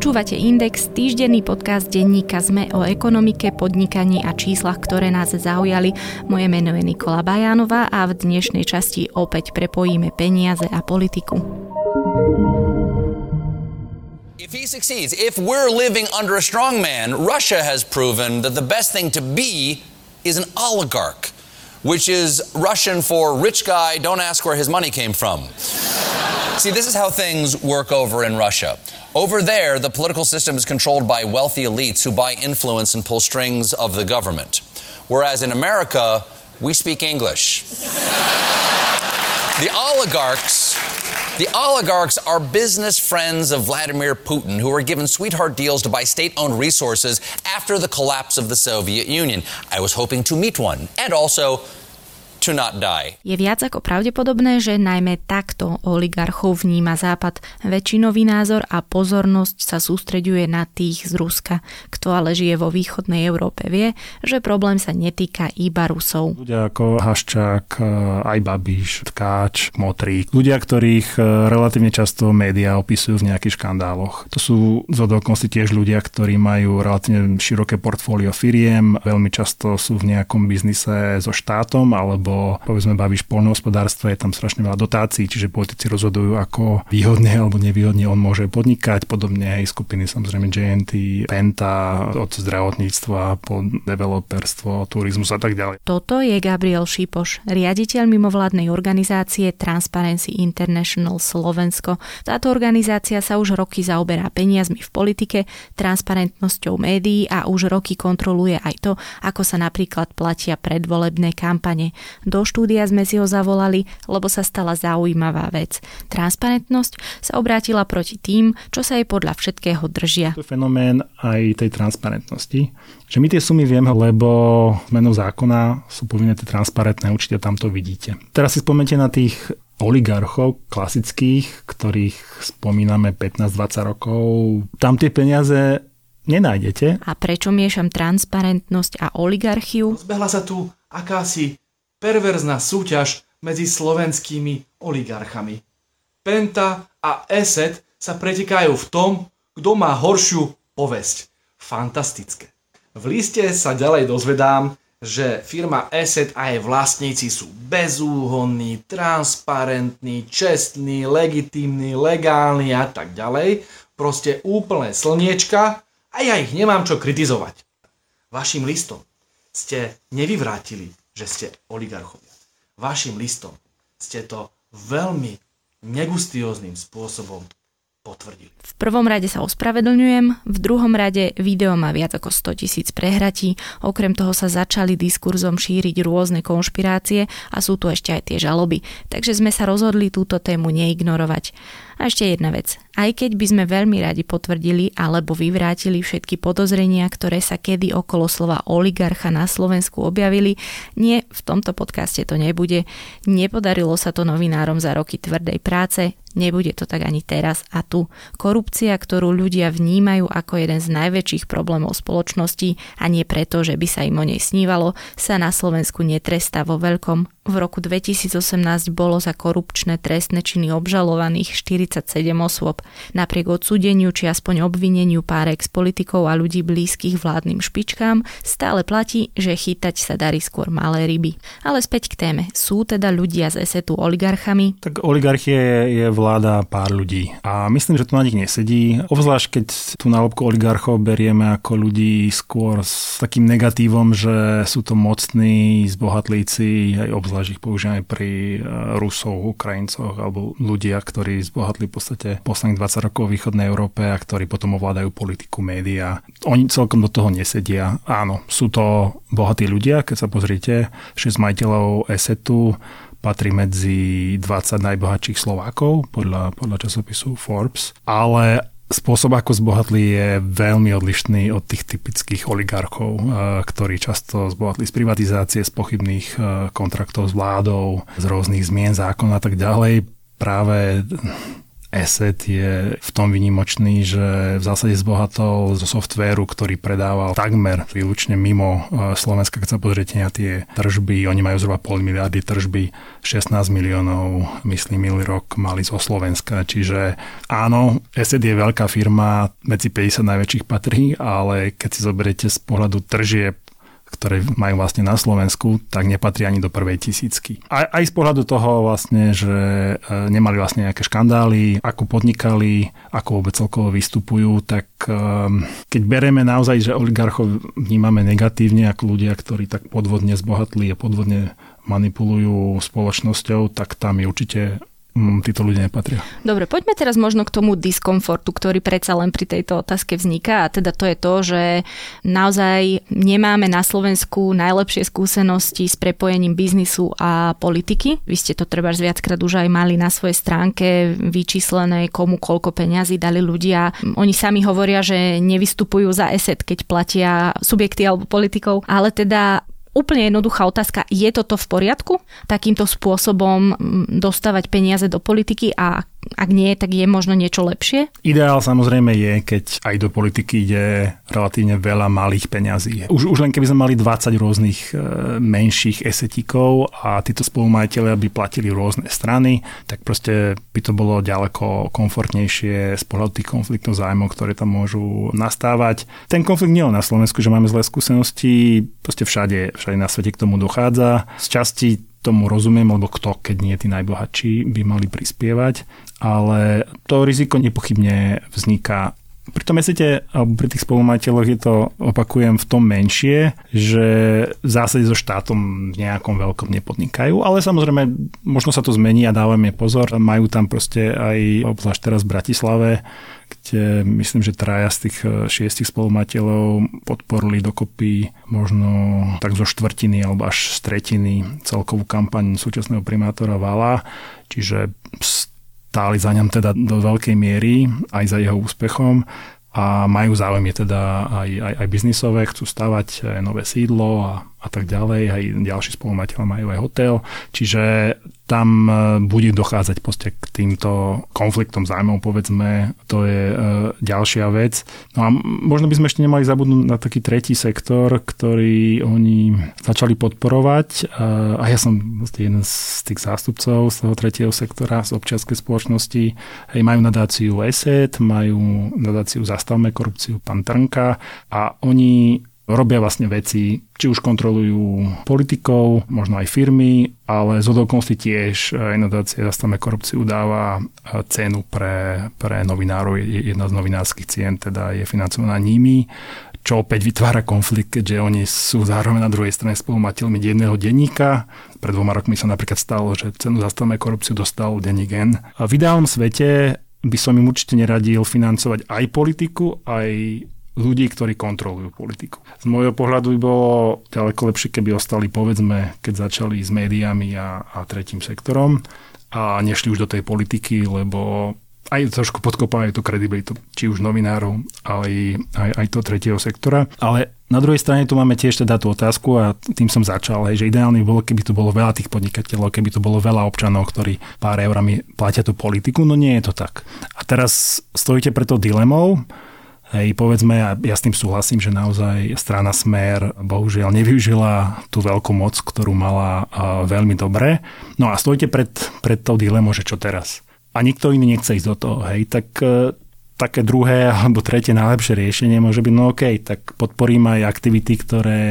Počúvate Index, týždenný podcast denníka ZME o ekonomike, podnikaní a číslach, ktoré nás zaujali. Moje meno je Nikola Bajánová a v dnešnej časti opäť prepojíme peniaze a politiku. If he succeeds, if we're living under a strong man, Russia has proven that the best thing to be is an oligarch, which is Russian for rich guy, don't ask where his money came from. See, this is how things work over in Russia. Over there, the political system is controlled by wealthy elites who buy influence and pull strings of the government. Whereas in America, we speak English. the oligarchs the oligarchs are business friends of Vladimir Putin who were given sweetheart deals to buy state owned resources after the collapse of the Soviet Union. I was hoping to meet one and also to not die. Je viac ako pravdepodobné, že najmä takto oligarchov vníma Západ. Väčšinový názor a pozornosť sa sústreďuje na tých z Ruska. Kto ale žije vo východnej Európe vie, že problém sa netýka iba Rusov. Ľudia ako Haščák, aj Babiš, Tkáč, Motrík. Ľudia, ktorých e, relatívne často médiá opisujú v nejakých škandáloch. To sú z okolností tiež ľudia, ktorí majú relatívne široké portfólio firiem, veľmi často sú v nejakom biznise so štátom alebo alebo povedzme bavíš poľnohospodárstve, je tam strašne veľa dotácií, čiže politici rozhodujú, ako výhodne alebo nevýhodne on môže podnikať. Podobne aj skupiny samozrejme JNT, Penta, od zdravotníctva po developerstvo, turizmus a tak ďalej. Toto je Gabriel Šipoš, riaditeľ mimovládnej organizácie Transparency International Slovensko. Táto organizácia sa už roky zaoberá peniazmi v politike, transparentnosťou médií a už roky kontroluje aj to, ako sa napríklad platia predvolebné kampane. Do štúdia sme si ho zavolali, lebo sa stala zaujímavá vec. Transparentnosť sa obrátila proti tým, čo sa jej podľa všetkého držia. To je fenomén aj tej transparentnosti, že my tie sumy vieme, lebo zmenou zákona sú povinné tie transparentné, určite tam to vidíte. Teraz si spomente na tých oligarchov klasických, ktorých spomíname 15-20 rokov. Tam tie peniaze nenájdete. A prečo miešam transparentnosť a oligarchiu? Zbehla sa tu akási perverzná súťaž medzi slovenskými oligarchami. Penta a Eset sa pretekajú v tom, kto má horšiu povesť. Fantastické. V liste sa ďalej dozvedám, že firma Asset a jej vlastníci sú bezúhonní, transparentní, čestní, legitímni, legálni a tak ďalej. Proste úplné slniečka a ja ich nemám čo kritizovať. Vašim listom ste nevyvrátili že ste oligarchovia. Vašim listom ste to veľmi negustióznym spôsobom potvrdili. V prvom rade sa ospravedlňujem, v druhom rade video má viac ako 100 tisíc prehratí, okrem toho sa začali diskurzom šíriť rôzne konšpirácie a sú tu ešte aj tie žaloby, takže sme sa rozhodli túto tému neignorovať. A ešte jedna vec. Aj keď by sme veľmi radi potvrdili alebo vyvrátili všetky podozrenia, ktoré sa kedy okolo slova oligarcha na Slovensku objavili, nie, v tomto podcaste to nebude. Nepodarilo sa to novinárom za roky tvrdej práce, Nebude to tak ani teraz a tu. Korupcia, ktorú ľudia vnímajú ako jeden z najväčších problémov spoločnosti a nie preto, že by sa im o nej snívalo, sa na Slovensku netrestá vo veľkom v roku 2018 bolo za korupčné trestné činy obžalovaných 47 osôb. Napriek odsúdeniu či aspoň obvineniu pár ex-politikov a ľudí blízkych vládnym špičkám stále platí, že chytať sa darí skôr malé ryby. Ale späť k téme. Sú teda ľudia z esetu oligarchami? Tak oligarchie je vláda pár ľudí. A myslím, že to na nich nesedí. Obzvlášť keď tú nálepku oligarchov berieme ako ľudí skôr s takým negatívom, že sú to mocní, zbohatlíci, aj obzvlášť ich používame pri e, Rusov, Ukrajincoch alebo ľudia, ktorí zbohatli v podstate posledných 20 rokov v východnej Európe a ktorí potom ovládajú politiku, médiá. Oni celkom do toho nesedia. Áno, sú to bohatí ľudia, keď sa pozriete, 6 majiteľov Esetu patrí medzi 20 najbohatších Slovákov podľa, podľa časopisu Forbes, ale spôsob, ako zbohatli, je veľmi odlišný od tých typických oligarchov, eh, ktorí často zbohatli z privatizácie, z pochybných eh, kontraktov s vládou, z rôznych zmien zákona a tak ďalej. Práve Asset je v tom vynimočný, že v zásade zbohatol zo softvéru, ktorý predával takmer výlučne mimo e, Slovenska. Keď sa pozriete na tie tržby, oni majú zhruba pol miliardy tržby, 16 miliónov, myslím, minulý rok mali zo Slovenska. Čiže áno, Asset je veľká firma, medzi 50 najväčších patrí, ale keď si zoberiete z pohľadu tržieb ktoré majú vlastne na Slovensku, tak nepatrí ani do prvej tisícky. Aj, aj z pohľadu toho vlastne, že e, nemali vlastne nejaké škandály, ako podnikali, ako vôbec celkovo vystupujú, tak um, keď bereme naozaj, že oligarchov vnímame negatívne ako ľudia, ktorí tak podvodne zbohatli a podvodne manipulujú spoločnosťou, tak tam je určite títo ľudia nepatria. Dobre, poďme teraz možno k tomu diskomfortu, ktorý predsa len pri tejto otázke vzniká. A teda to je to, že naozaj nemáme na Slovensku najlepšie skúsenosti s prepojením biznisu a politiky. Vy ste to treba viackrát už aj mali na svojej stránke vyčíslené, komu koľko peňazí dali ľudia. Oni sami hovoria, že nevystupujú za ESET, keď platia subjekty alebo politikov, ale teda Úplne jednoduchá otázka, je toto v poriadku? Takýmto spôsobom dostávať peniaze do politiky a ak nie, tak je možno niečo lepšie? Ideál samozrejme je, keď aj do politiky ide relatívne veľa malých peňazí. Už, už len keby sme mali 20 rôznych e, menších esetikov a títo spolumajiteľe by platili rôzne strany, tak proste by to bolo ďaleko komfortnejšie z pohľadu tých konfliktov zájmov, ktoré tam môžu nastávať. Ten konflikt nie na Slovensku, že máme zlé skúsenosti, proste všade, všade na svete k tomu dochádza. Z časti tomu rozumiem, lebo kto, keď nie tí najbohatší, by mali prispievať ale to riziko nepochybne vzniká pri tom esete, alebo pri tých spolumajiteľoch je to, opakujem, v tom menšie, že v zásade so štátom v nejakom veľkom nepodnikajú, ale samozrejme možno sa to zmení a dávame pozor. Majú tam proste aj, obzvlášť teraz v Bratislave, kde myslím, že traja z tých eh, šiestich spolumateľov podporili dokopy možno tak zo štvrtiny alebo až z tretiny celkovú kampaň súčasného primátora Vala. Čiže stáli za ňom teda do veľkej miery, aj za jeho úspechom a majú záujem teda aj, aj, aj biznisové, chcú stavať eh, nové sídlo a a tak ďalej, aj ďalší spolumateľ majú aj hotel, čiže tam e, bude dochádzať poste k týmto konfliktom zájmov, povedzme, to je e, ďalšia vec. No a možno by sme ešte nemali zabudnúť na taký tretí sektor, ktorý oni začali podporovať. E, a ja som jeden z tých zástupcov z toho tretieho sektora, z občianskej spoločnosti. Hej, majú nadáciu ESET, majú nadáciu Zastavme korupciu Pan a oni robia vlastne veci, či už kontrolujú politikov, možno aj firmy, ale z okolností tiež eh, nadácia Zastavme korupciu dáva eh, cenu pre, pre novinárov. Jedna z novinárskych cien teda je financovaná nimi, čo opäť vytvára konflikt, keďže oni sú zároveň na druhej strane spolumateľmi jedného denníka. Pred dvoma rokmi sa napríklad stalo, že cenu Zastavme korupciu dostal denník N. V ideálnom svete by som im určite neradil financovať aj politiku, aj ľudí, ktorí kontrolujú politiku. Z môjho pohľadu by bolo ďaleko lepšie, keby ostali, povedzme, keď začali s médiami a, a tretím sektorom a nešli už do tej politiky, lebo aj trošku podkopávajú tú kredibilitu, či už novinárov, ale aj, aj to tretieho sektora. Ale na druhej strane tu máme tiež teda tú otázku a tým som začal, hej, že ideálne by bolo, keby tu bolo veľa tých podnikateľov, keby tu bolo veľa občanov, ktorí pár eurami platia tú politiku, no nie je to tak. A teraz stojíte pred tou dilemou, Hej, povedzme, a ja s tým súhlasím, že naozaj strana Smer bohužiaľ nevyužila tú veľkú moc, ktorú mala veľmi dobre. No a stojte pred, pred tou dilemou, že čo teraz? A nikto iný nechce ísť do toho, hej, tak e, také druhé alebo tretie najlepšie riešenie môže byť, no OK, tak podporím aj aktivity, ktoré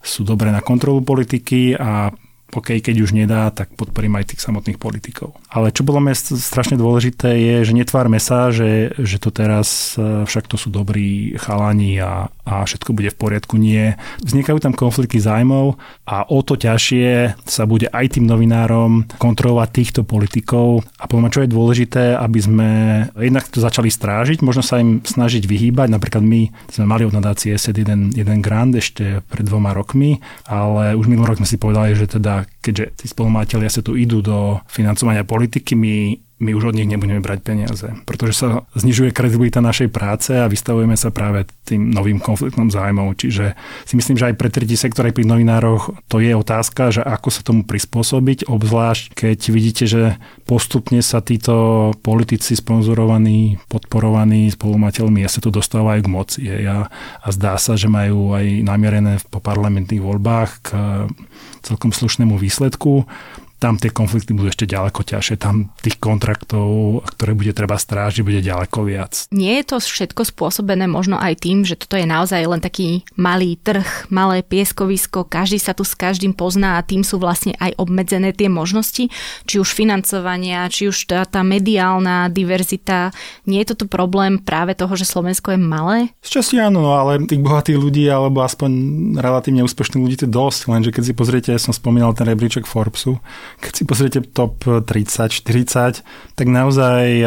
sú dobré na kontrolu politiky a OK, keď už nedá, tak podporím aj tých samotných politikov. Ale čo bolo mi strašne dôležité je, že netvárme sa, že, že to teraz e, však to sú dobrí chalani a, a všetko bude v poriadku. Nie. Vznikajú tam konflikty zájmov a o to ťažšie sa bude aj tým novinárom kontrolovať týchto politikov. A poviem, čo je dôležité, aby sme jednak to začali strážiť, možno sa im snažiť vyhýbať. Napríklad my sme mali od nadácie SED jeden, jeden grant ešte pred dvoma rokmi, ale už minulý rok sme si povedali, že teda keďže tí spolumáteľia sa tu idú do financovania politiky, my my už od nich nebudeme brať peniaze, pretože sa znižuje kredibilita našej práce a vystavujeme sa práve tým novým konfliktom zájmov. Čiže si myslím, že aj pre tretí sektor, aj pri novinároch to je otázka, že ako sa tomu prispôsobiť, obzvlášť keď vidíte, že postupne sa títo politici sponzorovaní, podporovaní spolumateľmi ja sa tu dostávajú k moci. Ja, a zdá sa, že majú aj namierené po parlamentných voľbách k celkom slušnému výsledku tam tie konflikty budú ešte ďaleko ťažšie, tam tých kontraktov, ktoré bude treba strážiť, bude ďaleko viac. Nie je to všetko spôsobené možno aj tým, že toto je naozaj len taký malý trh, malé pieskovisko, každý sa tu s každým pozná a tým sú vlastne aj obmedzené tie možnosti, či už financovania, či už tá, tá mediálna diverzita. Nie je toto problém práve toho, že Slovensko je malé? Z časti áno, no, ale tých bohatých ľudí, alebo aspoň relatívne úspešných ľudí to je dosť, lenže keď si pozriete, ja som spomínal ten rebríček Forbesu, keď si pozriete top 30, 40, tak naozaj e,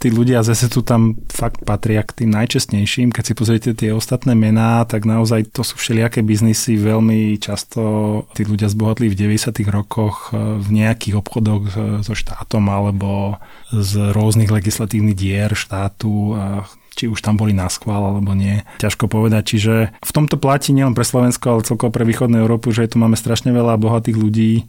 tí ľudia zase tu tam fakt patria k tým najčestnejším. Keď si pozriete tie ostatné mená, tak naozaj to sú všelijaké biznisy. Veľmi často tí ľudia zbohatli v 90. rokoch e, v nejakých obchodoch e, so štátom alebo z rôznych legislatívnych dier štátu či už tam boli na schvál alebo nie. Ťažko povedať. Čiže v tomto platí nielen pre Slovensko, ale celkovo pre východnú Európu, že tu máme strašne veľa bohatých ľudí,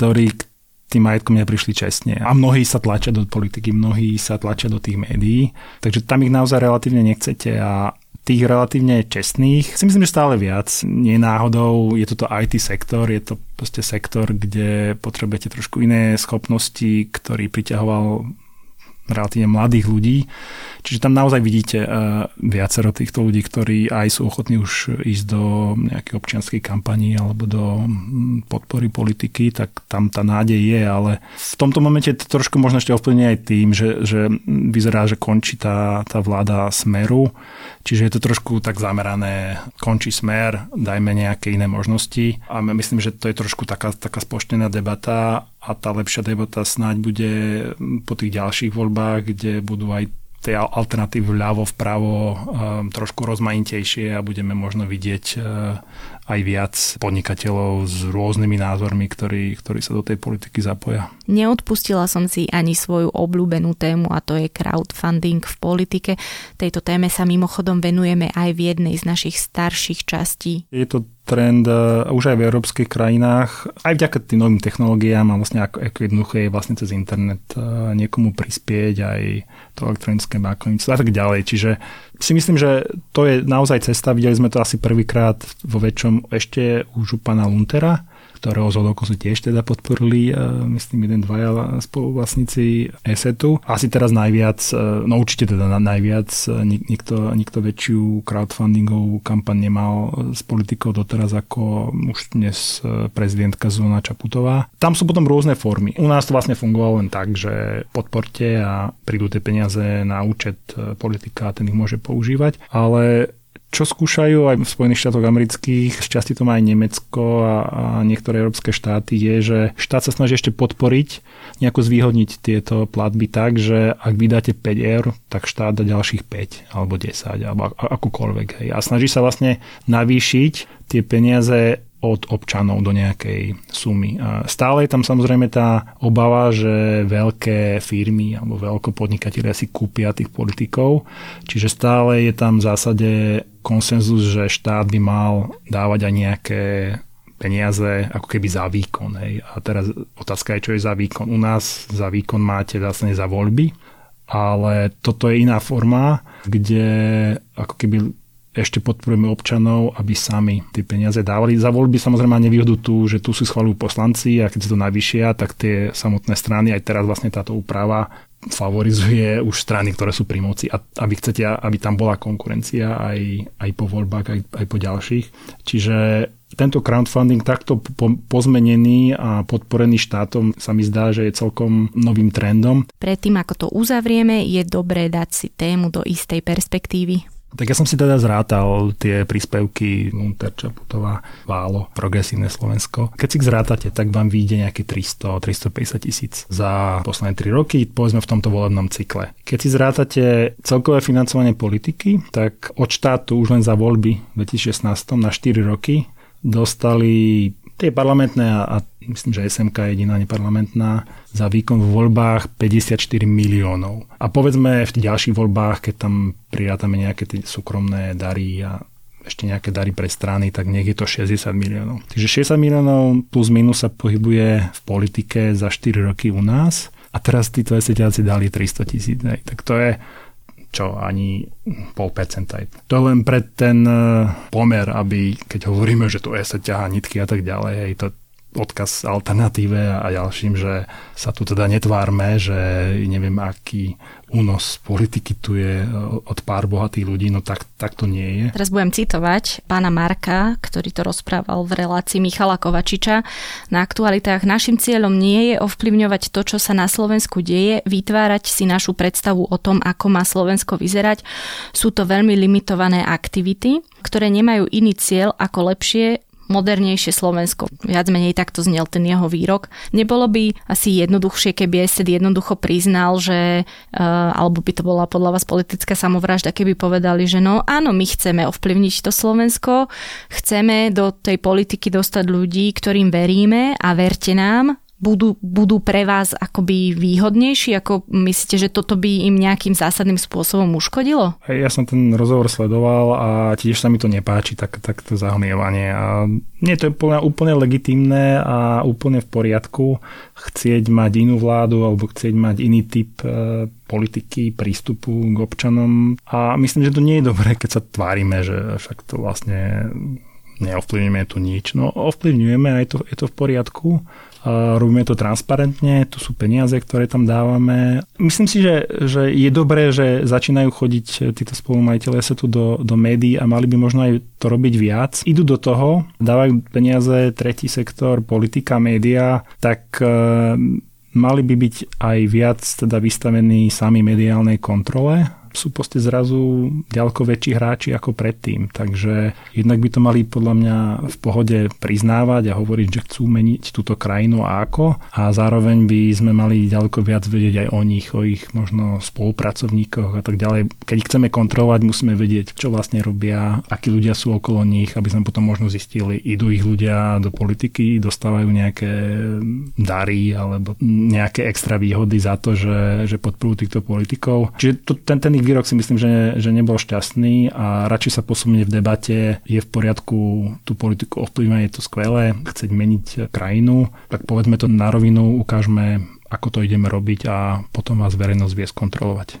ktorí k tým majetkom neprišli čestne. A mnohí sa tlačia do politiky, mnohí sa tlačia do tých médií, takže tam ich naozaj relatívne nechcete a tých relatívne čestných, si myslím, že stále viac. Nie náhodou, je toto IT sektor, je to proste sektor, kde potrebujete trošku iné schopnosti, ktorý priťahoval relatívne mladých ľudí. Čiže tam naozaj vidíte uh, viacero týchto ľudí, ktorí aj sú ochotní už ísť do nejakej občianskej kampani alebo do mm, podpory politiky, tak tam tá nádej je, ale v tomto momente to trošku možno ešte ovplyvne aj tým, že, že vyzerá, že končí tá, tá vláda Smeru, čiže je to trošku tak zamerané, končí Smer, dajme nejaké iné možnosti. A myslím, že to je trošku taká, taká spoštená debata a tá lepšia debata snáď bude po tých ďalších voľbách, kde budú aj tie alternatívy vľavo, vpravo um, trošku rozmanitejšie a budeme možno vidieť uh, aj viac podnikateľov s rôznymi názormi, ktorí, ktorí sa do tej politiky zapoja. Neodpustila som si ani svoju obľúbenú tému a to je crowdfunding v politike. Tejto téme sa mimochodom venujeme aj v jednej z našich starších častí. Je to trend uh, už aj v európskych krajinách, aj vďaka tým novým technológiám a vlastne ako, ako jednoduché je vlastne cez internet uh, niekomu prispieť aj to elektronické bankovníctvo a tak ďalej. Čiže si myslím, že to je naozaj cesta. Videli sme to asi prvýkrát vo väčšom ešte už u pána Luntera, ktorého z okolností tiež teda podporili, e, myslím, jeden, dvaja spoluvlastníci ESETu. Asi teraz najviac, e, no určite teda najviac, e, nikto, nikto väčšiu crowdfundingovú kampaň nemal s politikou doteraz ako už dnes prezidentka Zona Čaputová. Tam sú potom rôzne formy. U nás to vlastne fungovalo len tak, že podporte a prídu tie peniaze na účet politika a ten ich môže používať, ale čo skúšajú aj v Spojených štátoch amerických, šťastie to má aj Nemecko a, a niektoré európske štáty, je, že štát sa snaží ešte podporiť, nejako zvýhodniť tieto platby tak, že ak vydáte 5 eur, tak štát dá ďalších 5 alebo 10 alebo akúkoľvek. Hej. A snaží sa vlastne navýšiť tie peniaze od občanov do nejakej sumy. A stále je tam samozrejme tá obava, že veľké firmy alebo veľkopodnikatelia si kúpia tých politikov, čiže stále je tam v zásade konsenzus, že štát by mal dávať aj nejaké peniaze ako keby za výkon. Hej. A teraz otázka je, čo je za výkon. U nás za výkon máte vlastne za voľby, ale toto je iná forma, kde ako keby ešte podporujeme občanov, aby sami tie peniaze dávali. Za voľby samozrejme má nevýhodu tu, že tu si schvalujú poslanci a keď sa to navýšia, tak tie samotné strany, aj teraz vlastne táto úprava favorizuje už strany, ktoré sú pri moci a, aby chcete, aby tam bola konkurencia aj, aj po voľbách, aj, aj po ďalších. Čiže tento crowdfunding takto po, pozmenený a podporený štátom sa mi zdá, že je celkom novým trendom. Predtým, ako to uzavrieme, je dobré dať si tému do istej perspektívy. Tak ja som si teda zrátal tie príspevky Munter, Čaputová, Válo, Progresívne Slovensko. Keď si ich zrátate, tak vám vyjde nejaké 300-350 tisíc za posledné 3 roky, povedzme v tomto volebnom cykle. Keď si zrátate celkové financovanie politiky, tak od štátu už len za voľby v 2016 na 4 roky dostali Tie parlamentné a, a myslím, že SMK je jediná neparlamentná za výkon v voľbách 54 miliónov. A povedzme v tých ďalších voľbách, keď tam prirátame nejaké tie súkromné dary a ešte nejaké dary pre strany, tak nech je to 60 miliónov. Takže 60 miliónov plus minus sa pohybuje v politike za 4 roky u nás a teraz títo esetiaci dali 300 tisíc. Tak to je čo ani pol percenta. To je len pre ten e, pomer, aby keď hovoríme, že to ESA ťahá nitky a tak ďalej, hej, to odkaz alternatíve a ďalším, že sa tu teda netvárme, že neviem aký únos politiky tu je e, od pár bohatých ľudí, no tak, tak to nie je. Teraz budem citovať pána Marka, ktorý to rozprával v relácii Michala Kovačiča na aktualitách. Našim cieľom nie je ovplyvňovať to, čo sa na Slovensku deje, vytvárať si našu predstavu o tom, ako má Slovensko vyzerať. Sú to veľmi limitované aktivity, ktoré nemajú iný cieľ ako lepšie modernejšie Slovensko. Viac menej takto znel ten jeho výrok. Nebolo by asi jednoduchšie, keby ESET jednoducho priznal, že, uh, alebo by to bola podľa vás politická samovražda, keby povedali, že no áno, my chceme ovplyvniť to Slovensko, chceme do tej politiky dostať ľudí, ktorým veríme a verte nám, budú, budú pre vás akoby výhodnejší? Ako myslíte, že toto by im nejakým zásadným spôsobom uškodilo? Ja som ten rozhovor sledoval a tiež sa mi to nepáči, tak, tak to zahmievanie. A nie, to je úplne, úplne legitimné a úplne v poriadku chcieť mať inú vládu alebo chcieť mať iný typ e, politiky, prístupu k občanom. A myslím, že to nie je dobré, keď sa tvárime, že však to vlastne neovplyvňujeme tu nič. No ovplyvňujeme a je to, je to v poriadku robíme to transparentne, tu sú peniaze, ktoré tam dávame. Myslím si, že, že je dobré, že začínajú chodiť títo spolumajiteľe sa tu do, do médií a mali by možno aj to robiť viac. Idú do toho, dávajú peniaze, tretí sektor, politika, média, tak e, mali by byť aj viac teda vystavení sami mediálnej kontrole sú proste zrazu ďaleko väčší hráči ako predtým. Takže jednak by to mali podľa mňa v pohode priznávať a hovoriť, že chcú meniť túto krajinu a ako. A zároveň by sme mali ďaleko viac vedieť aj o nich, o ich možno spolupracovníkoch a tak ďalej. Keď chceme kontrolovať, musíme vedieť, čo vlastne robia, akí ľudia sú okolo nich, aby sme potom možno zistili, idú ich ľudia do politiky, dostávajú nejaké dary alebo nejaké extra výhody za to, že, že podporujú týchto politikov. Čiže to, ten, ten ich výrok si myslím, že, že nebol šťastný a radšej sa posunie v debate, je v poriadku tú politiku ovplyvňovať, je to skvelé, chceť meniť krajinu, tak povedzme to na rovinu, ukážme, ako to ideme robiť a potom vás verejnosť vie skontrolovať.